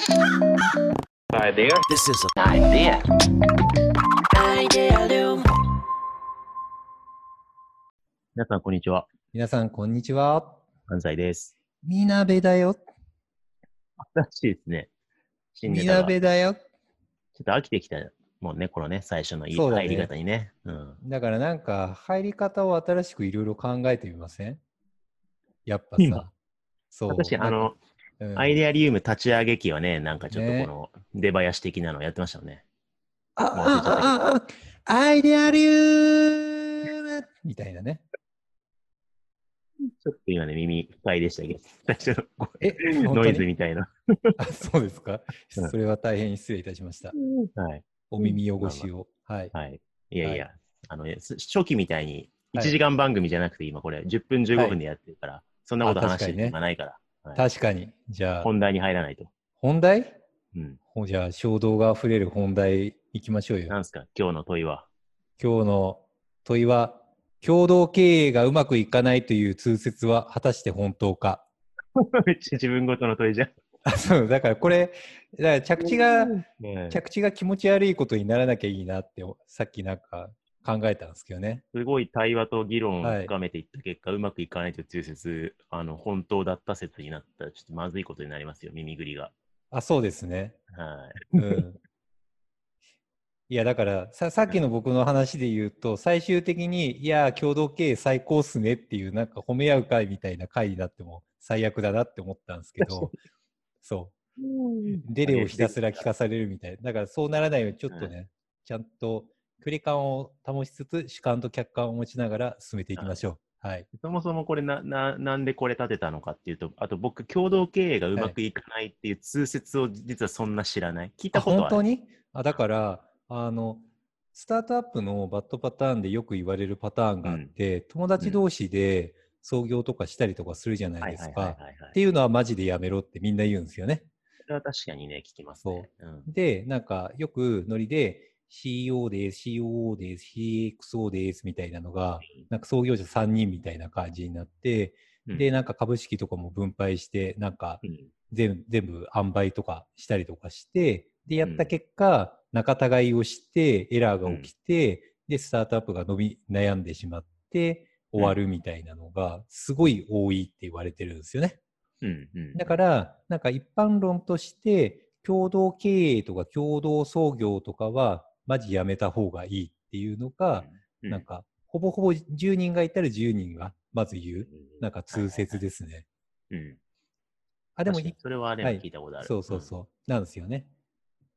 Idea. This is an idea. Idealum. 皆さん、こんにちは。皆さん、こんにちは。安西です。みなべだよ。新しいですね。新ネみタがちょなべだよ。っと飽きてきたもんね、このね、最初のいいそうだね入り方にね。うん。だからなんか、入り方を新しくいろいろ考えてみません？やっぱ今さ。そう。私、あの、うん、アイデアリウム立ち上げ機はね、なんかちょっとねこの出囃子的なのやってましたよね。ああああアイデアリウムみたいなね。ちょっと今ね、耳不快でしたけど、最初のこえ、うノイズみたいな。あそうですか？うんそれは大変失礼いたしました。はい。お耳汚しを。はい。はい。いやいや、はあの初期みたいに1はい時間番組じゃなくて、今これ10分15分でやってるから、そんなことあ話してる暇ないから、はい確かに。じゃあ、本題に入らないと。本題？うん。ほじゃあ、衝動が溢れる本題いきましょうよ。なんすか、今日の問いは？今日の問いは、共同経営がうまくいかないという通説は果たして本当か？めっちゃ自分ごとの問いじゃん。あそう、だからこれ、だから着地が、ね着地が気持ち悪いことにならなきゃいいなって、さっきなんか考えたんですけどね。すごい対話と議論はいを深めていった結果、うまくいかないという通説、あの、本当だった説になったら、ちょっとまずいことになりますよ、耳ぐりが。あ、そうですね。はい。うん。いや、だからさ、さっきの僕の話で言うと、最終的に、いや、共同経営最高っすねっていう、なんか褒め合う会みたいな会になっても最悪だなって思ったんですけど、そう。デレをひたすら聞かされるみたいな。だからそうならないように、ちょっとね、ちゃんと距離感を保ちつつ、主観と客観を持ちながら進めていきましょう。はい。そもそもこれな、な、なんでこれ立てたのかっていうと、あと僕、共同経営がうまくいかないっていう通説を実はそんな知らない？聞いたあことはある。本当に？あだからあのスタートアップのバッドパターンでよく言われるパターンがあって、友達同士で創業とかしたりとかするじゃないですはいはいはいか。はいはい。っていうのはマジでやめろってみんな言うんですよね。それは確かにね、聞きますね。うんで、なんかよくノリで CEO です、COO です、CXO ですみたいなのが、なんか創業者3人みたいな感じになって、うん。で、なんか株式とかも分配して、なんかうん。全部全部販売とかしたりとかして、で、やった結果、仲違いをして、エラーが起きて、で、スタートアップが伸び悩んでしまって、終わるみたいなのが、すごい多いって言われてるんですよね。うんうん。だから、なんか一般論として、共同経営とか共同創業とかは、マジやめた方がいいっていうのが、うん、なんか、ほぼほぼ10人がいたら10人がまず言う、うん、なんか通説ですね。うん。あ、でもそれはね、はい聞いたことある。そうそうそう、なんですよね。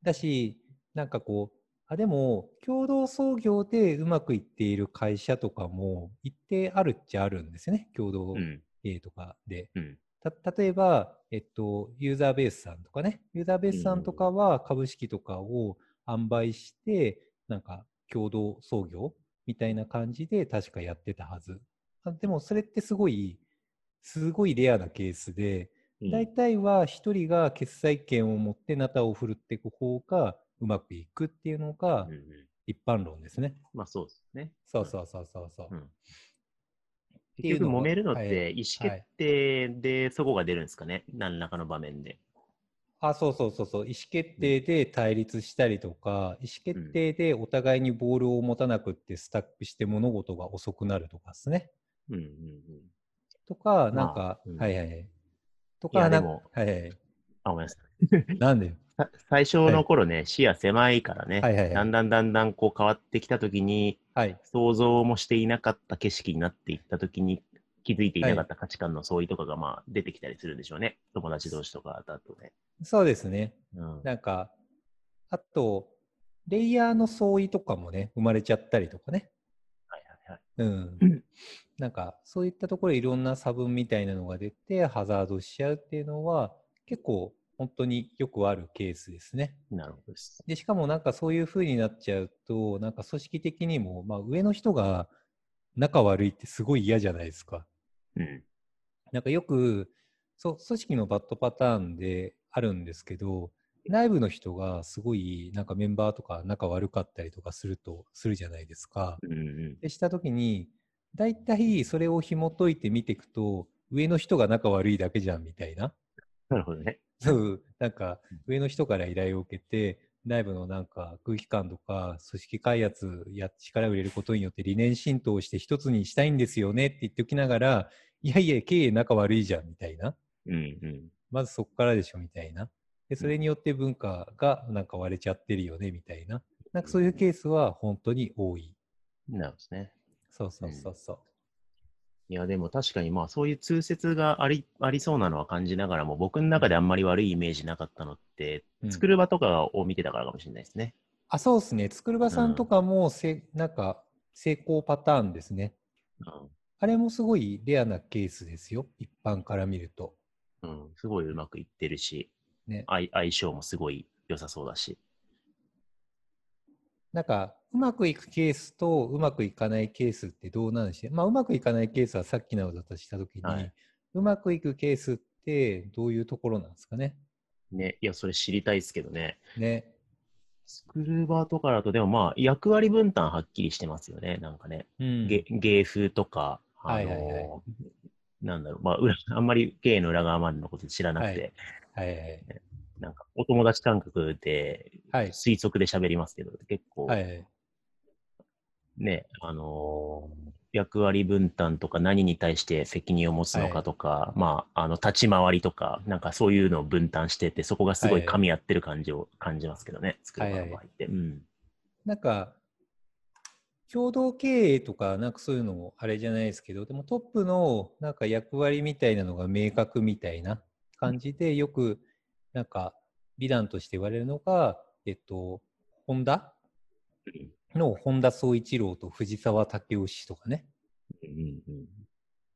だし、なんかこう、あ、でも、共同創業でうまくいっている会社とかも一定あるっちゃあるんですよね。共同うん。うん。経営とかで。うん。た例えば、えっと、ユーザーベースさんとかね、ユーザーベースさんとかは株式とかを販売して、なんか共同創業みたいな感じで確かやってたはず。あでもそれってすごい、すごいレアなケースで、うん大体は一人が決済権を持ってナタを振るっていく方がうまくいくっていうのがうんうん一般論ですね。まあそうですね。そうそうそうそうそう。うん結局揉めるのっはいて意思決定でそこが出るんですかね、何らかの場面で。あ、そうそうそうそう。意思決定で対立したりとか、意思決定でお互いにボールを持たなくってスタックして物事が遅くなるとかですね。うんうんうん。とか、まあなんか、うんはいはいはい。とか、なんでもはいはい。あ、ごめんなさい。なんで さ最初の頃ね、視野狭いからね、はいはいはいだんだんだんだんこう変わってきたときに、はい。想像もしていなかった景色になっていったときに、気づいていなかった価値観の相違とかがまあ出てきたりするんでしょうね。友達同士とかだとね。そうですね。うん。なんか、あと、レイヤーの相違とかもね、生まれちゃったりとかね。はいはいはい。うん。なんか、そういったところでいろんな差分みたいなのが出て、ハザードしちゃうっていうのは、結構、本当によくあるケースですね。なるほどです。で、しかもなんかそういう風になっちゃうと、なんか組織的にも、まあ上の人が仲悪いってすごい嫌じゃないですか。うん。なんかよく、そう、組織のバッドパターンであるんですけど、内部の人がすごいなんかメンバーとか仲悪かったりとかすると、するじゃないですか。うんうん。でしたときに、大体それを紐解いて見ていくと、上の人が仲悪いだけじゃんみたいな。なるほどね。そう、なんか上の人から依頼を受けて、内部のなんか空気感とか組織開発や力を入れることによって理念浸透して一つにしたいんですよねって言っておきながら、いやいや、経営仲悪いじゃんみたいな。うんうん。まずそこからでしょみたいな。で、それによって文化がなんか割れちゃってるよねみたいな。なんかそういうケースは本当に多い。なるほどね。そうそうそうそう。いや、でも確かにまあそういう通説がありありそうなのは感じながらも、僕の中であんまり悪いイメージなかったのって、うん作る場とかを見てたからかもしれないですね。あ、そうですね。作る場さんとかもせ、なんか成功パターンですね。うんあれもすごいレアなケースですよ。一般から見ると。うん、すごいうまくいってるし、ね。相相性もすごい良さそうだし。なんか、うまくいくケースとうまくいかないケースってどうなんでしょうまあ、うまくいかないケースはさっきのだとしたときに、はいうまくいくケースってどういうところなんですかね？ね、いや、それ知りたいですけどね。ね。作る場とかだと、でもまあ、役割分担はっきりしてますよね、なんかね。うん。芸芸風とか、あのはいはいはいなんだろう、まあ裏、あんまり経営の裏側までのこと知らなくて、はいはいなんかお友達感覚ではい。推測で喋りますけど、結構、はいはい。ね、あのー役割分担とか何に対して責任を持つのかとか、まあ、あの、立ち回りとか、なんかそういうのを分担してて、そこがすごい噛み合ってる感じを感じますけどね、作る場の場合って。うん。なんか、共同経営とか、なんかそういうのもあれじゃないですけど、でもトップのなんか役割みたいなのが明確みたいな感じで、よくなんか美談として言われるのが、えっと、ホンダの本田宗一郎と藤沢武雄氏とかね。うんうん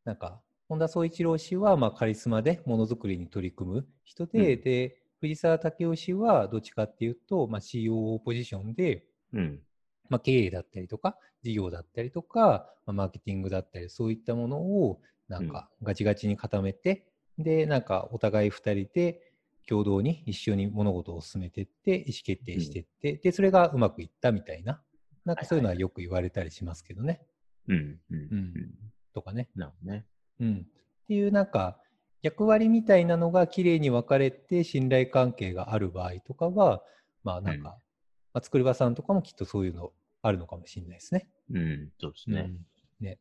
なんか、本田宗一郎氏はまあカリスマでものづくりに取り組む人で、うんで、藤沢武雄氏はどっちかっていうと、まあ、COO ポジションで、うん。うん。まあ、経営だったりとか、事業だったりとか、まあ、マーケティングだったり、そういったものをなんかガチガチに固めて、で、なんかお互い2人で共同に一緒に物事を進めていって、意思決定していって、で、それがうまくいったみたいな、なんかそういうのはよく言われたりしますけどね。うん。うん。うんうん。とかね。なるほどね。うん。っていうなんか、役割みたいなのがきれいに分かれて信頼関係がある場合とかは、まあなんか、うんまあ、作り場さんとかもきっとそういうのあるのかもしれないですね。うん。そうですね。うんね。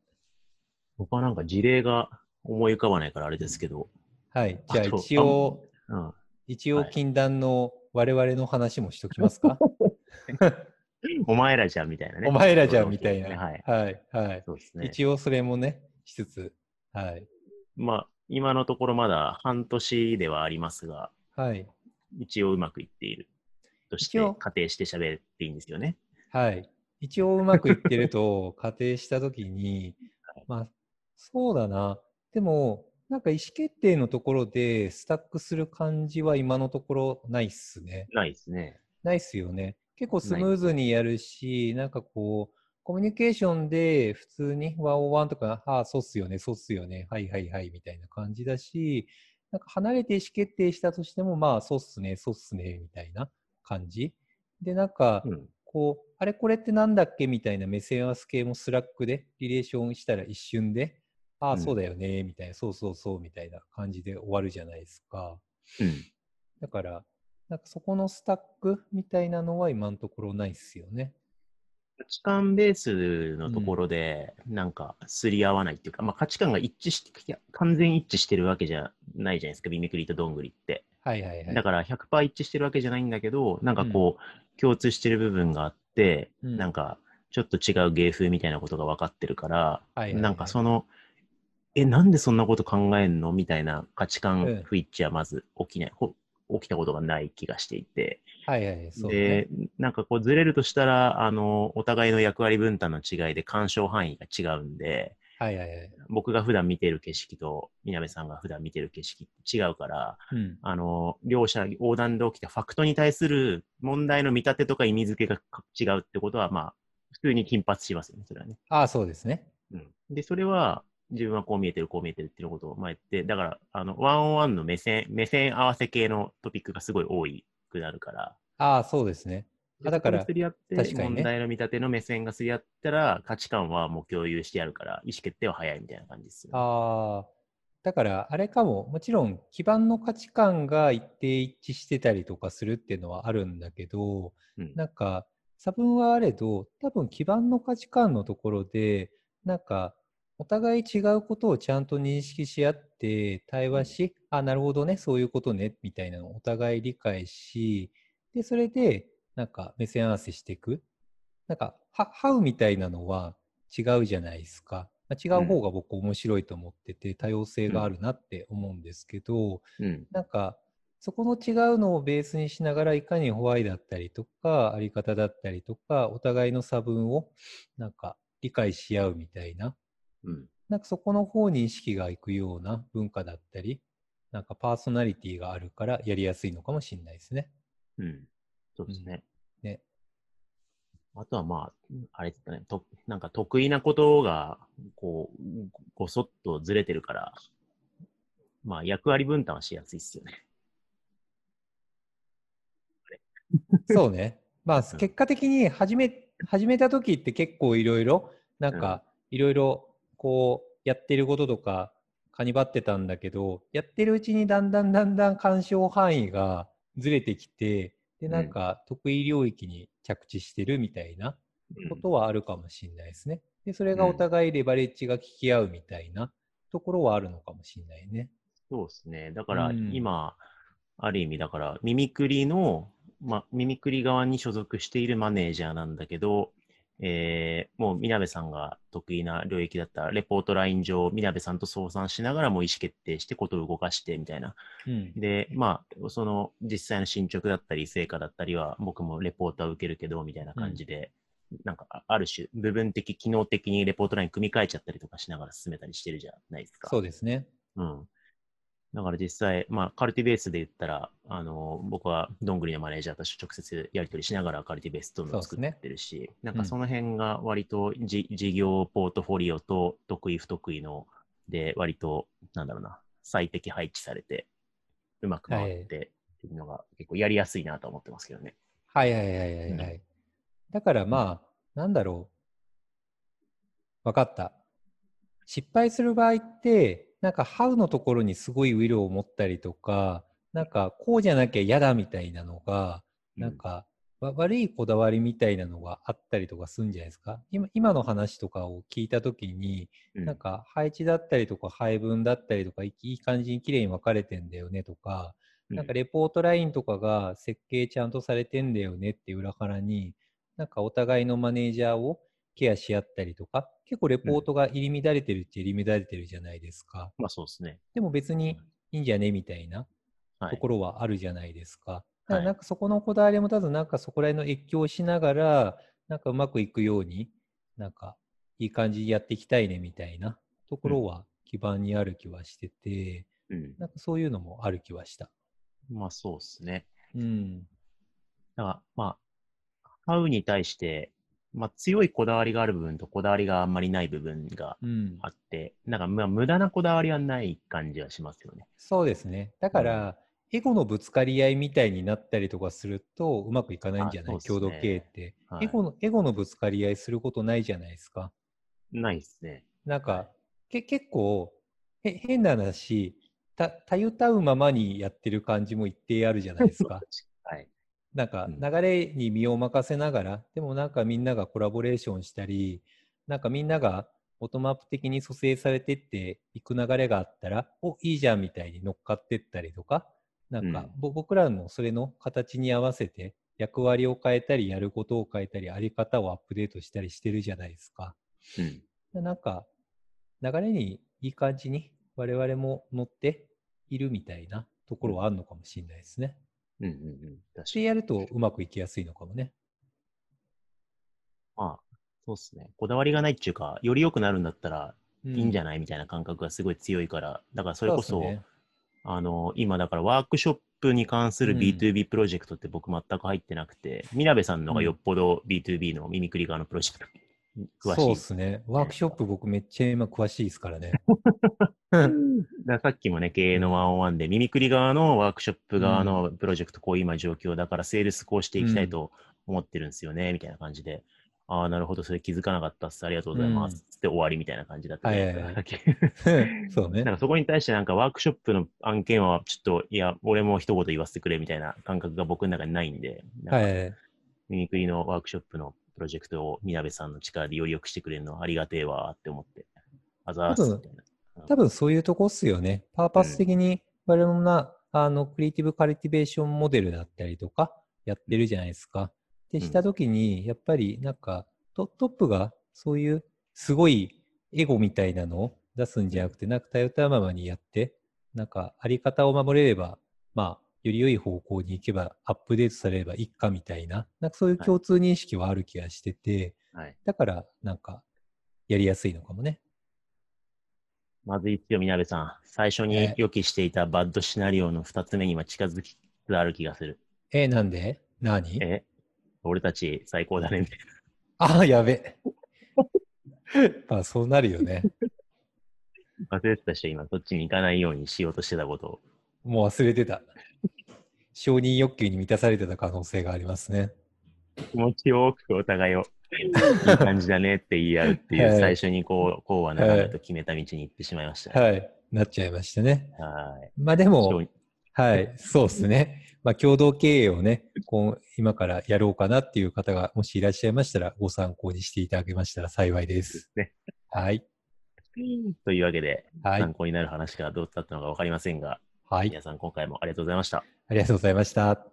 僕はなんか事例が思い浮かばないからあれですけど、はい。じゃあ一応、うん。一応はい禁断の我々の話もしときますか？お前らじゃんみたいなね。お前らじゃんみたいな。はい。はい。はい。そうですね。一応それもね、しつつ、はい。まあ、今のところまだ半年ではありますが、はい。一応うまくいっているとして仮定して喋っていいんですよね。はい。一応うまくいってると仮定したときに、まあ、そうだな。でも、なんか意思決定のところでスタックする感じは今のところないっすね。ないですね。ないっすよね。結構スムーズにやるし、なんかこう、コミュニケーションで普通にワンオワンとか、ああ、そうっすよね、そうっすよね、はいはいはいみたいな感じだし、なんか離れて意思決定したとしても、まあ、そうっすね、そうっすね、みたいな感じ。で、なんか、うん。こう、あれこれってなんだっけみたいな目線合わせ系もスラックでリレーションしたら一瞬で、ああ、うんそうだよね、みたいな、そうそうそう、みたいな感じで終わるじゃないですか。うん。だから、なんかそこのスタックみたいなのは今のところないっすよね。価値観ベースのところで、なんか、すり合わないっていうか、まあ価値観が一致して、完全一致してるわけじゃないじゃないですか、ミミクリとどんぐりって。はいはいはい。だから100%一致してるわけじゃないんだけど、なんかこう、共通してる部分があって、うんなんか、ちょっと違う芸風みたいなことが分かってるから、はいはいはいなんかその、え、なんでそんなこと考えんの？みたいな価値うん観不一致はまず起きない、ほ起きたことがない気がしていて、はいはい、そうねで。、なんかこうずれるとしたら、あの、お互いの役割分担の違いで干渉範囲が違うんで、はいはいはい。僕が普段見てる景色と、南さんが普段見てる景色って違うから、うん。あの、両者横断で起きたファクトに対する問題の見立てとか意味付けが違うってことは、まあ、普通に頻発しますよね、それはね。ああ、そうですね。うん。で、それは、自分はこう見えてる、こう見えてるっていうことを前言って、だから、あの、ワンオンワンの目線、目線合わせ系のトピックがすごい多いくなるから、ああ、そうですね。であだから確かにね。問題の見立ての目線がすり合ったら、価値観はもう共有してやるから、意思決定は早いみたいな感じですよね、ああ、だからあれかも、もちろん基盤の価値観が一定一致してたりとかするっていうのはあるんだけど、うん。なんか差分はあれど、多分基盤の価値観のところで、なんかお互い違うことをちゃんと認識し合って対話し、あ、なるほどね、そういうことね、みたいなのをお互い理解し、で、それでなんか目線合わせしていく。なんか、は、ハウみたいなのは違うじゃないですか。まあ違う方が僕面白いと思ってて、多様性があるなって思うんですけど、うん。なんか、そこの違うのをベースにしながら、いかにホワイだったりとか、あり方だったりとか、お互いの差分を、なんか、理解し合うみたいな、うん。なんかそこの方に意識がいくような文化だったり、なんかパーソナリティがあるからやりやすいのかもしれないですね。うん。そうですね。ね。あとはまあ、あれですかね、となんか得意なことが、こう、ごそっとずれてるから、まあ役割分担はしやすいっすよね。そうね。まあ、うん結果的に始め、始めた時って結構いろいろ、なんか、いろいろ、こう、やってることとか、かにばってたんだけど、やってるうちにだんだんだんだん干渉範囲がずれてきて、で、なんか、得意領域に着地してるみたいなことはあるかもしれないですね。で、それがお互いレバレッジが効き合うみたいなところはあるのかもしれないね。そうですね。だからうん今、ある意味だから、ミミクリの、ま、ミミクリ側に所属しているマネージャーなんだけど、えーもう、みなべさんが得意な領域だったら、レポートライン上、みなべさんと相談しながらも意思決定して、ことを動かして、みたいな。うん。で、まあ、その実際の進捗だったり、成果だったりは、僕もレポートは受けるけど、みたいな感じで、なんか、あある種、部分的、機能的にレポートライン組み替えちゃったりとかしながら進めたりしてるじゃないですか。そうですね。うん。だから実際、まあ、カルティベースで言ったら、あの、僕はどんぐりのマネージャーと直接やり取りしながらカルティベースどんどん作ってるし、なんかその辺が割とじ、事業ポートフォリオと得意不得意ので割と、なんだろうな、最適配置されて、うまく回ってっていうのが結構やりやすいなと思ってますけどね。はいはいはいはいはい。うんだからまあ、なんだろう。わかった。失敗する場合って、なんか、ハウのところにすごいウィルを持ったりとか、なんか、こうじゃなきゃ嫌だみたいなのが、なんか、わ悪いこだわりみたいなのがあったりとかするんじゃないですか？今今の話とかを聞いたときに、うん、なんか配置だったりとか配分だったりとかいいい感じに綺麗に分かれてんだよねとか、うん、なんかレポートラインとかが設計ちゃんとされてんだよねっていう裏腹に、なんかお互いのマネージャーをケアし合ったりとか、結構レポートが入り乱れてるっちゃ入り乱れてるじゃないですか。まあそうですね。でも別にいいんじゃねみたいなはい。ところはあるじゃないですか。だかなんかそこのこだわりも多分なんかそこら辺の越境しながら、なんかうまくいくように、なんかいい感じにやっていきたいねみたいなところは基盤にある気はしてて、うん。なんかそういうのもある気はした。まあそうですね。うん。だから、まあ、ハウに対して、まあ、強いこだわりがある部分とこだわりがあんまりない部分がうんあ。って、なんか、まあ、無駄なこだわりはない感じはしますよね。そうですね。だから、エゴのぶつかり合いみたいになったりとかすると、うまくいかないんじゃない、ね共同経営って、はいエゴの。エゴのぶつかり合いすることないじゃないですか。ないですね。なんか、はけ結構へ、変な話、た、たゆたうままにやってる感じも一定あるじゃないですか。はい。なんかうん流れに身を任せながら、でもなんかみんながコラボレーションしたり、なんかみんながボトムアップ的に蘇生されてっていく流れがあったら、お、いいじゃんみたいに乗っかってったりとか、なんか、ぼ僕らもそれの形に合わせて役割を変えたり、やることを変えたり、あり方をアップデートしたりしてるじゃないですか。うん。でなんか、流れにいい感じに我々も乗っているみたいなところはあるのかもしれないですね。うんうんうん。確か。やるとうまくいきやすいのかもね。まあ、そうですね。こだわりがないっていうか、より良くなるんだったらいいんじゃないみたいな感覚がすごい強いから、だからそれこそ、ね、あの、今だからワークショップに関するうん B2B プロジェクトって僕全く入ってなくて、みなべさんのがよっぽど B2B のミミクリ側のプロジェクトに詳しい。そうですね。ワークショップ僕めっちゃ今詳しいですからね。だからさっきもね、経営の101で、ミミクリ側のワークショップ側のプロジェクト、こう今状況だから、セールスこうしていきたいと思ってるんですよね、みたいな感じでああ、なるほど、それ気づかなかったっす。ありがとうございます。つって終わりみたいな感じだったじゃないですか。そうねなん。かそこに対してなんかワークショップの案件はちょっと、いや、俺も一言言わせてくれみたいな感覚が僕の中にないんで、なんかはい。ミミクリのワークショップのプロジェクトをみなべさんの力でより良くしてくれるのはありがてえわーって思って、あざーすみたいな。多分そういうとこっすよね。パーパス的に我々もな、あの、クリエイティブカルティベーションモデルだったりとか、やってるじゃないですか。で、うんしたときに、やっぱりなんかト、トップがそういうすごいエゴみたいなのを出すんじゃなくて、なんか頼ったままにやって、なんか、あり方を守れれば、まあ、より良い方向に行けば、アップデートされればいいかみたいな、なんかそういう共通認識はある気がしてて、はい。だから、なんか、やりやすいのかもね。まず一応みなべさん、最初にえ予期していたバッドシナリオの二つ目には近づきつつある気がする。え、なんで？何？え俺たち最高だねみたいああ、やべ。まあ、そうなるよね。な。忘れてた人今そっちに行かないようにしようとしてたことを。もう忘れてた。承認欲求に満たされてた可能性がありますね。気持ちよくお互いを いい感じだねって言い合うっていう、はい最初にこう、こうはならないと決めた道に行ってしまいましたね。はい。なっちゃいましたね。はい。まあでもはい、そうですね。まあ共同経営をね、こう今からやろうかなっていう方がもしいらっしゃいましたら、ご参考にしていただけましたら幸いです。ねはい。というわけで、はい参。考になる話がどうだったのか分かりませんが、はい。皆さん今回もありがとうございました。ありがとうございました。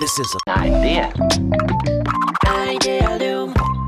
This is an idea. Idea Loom.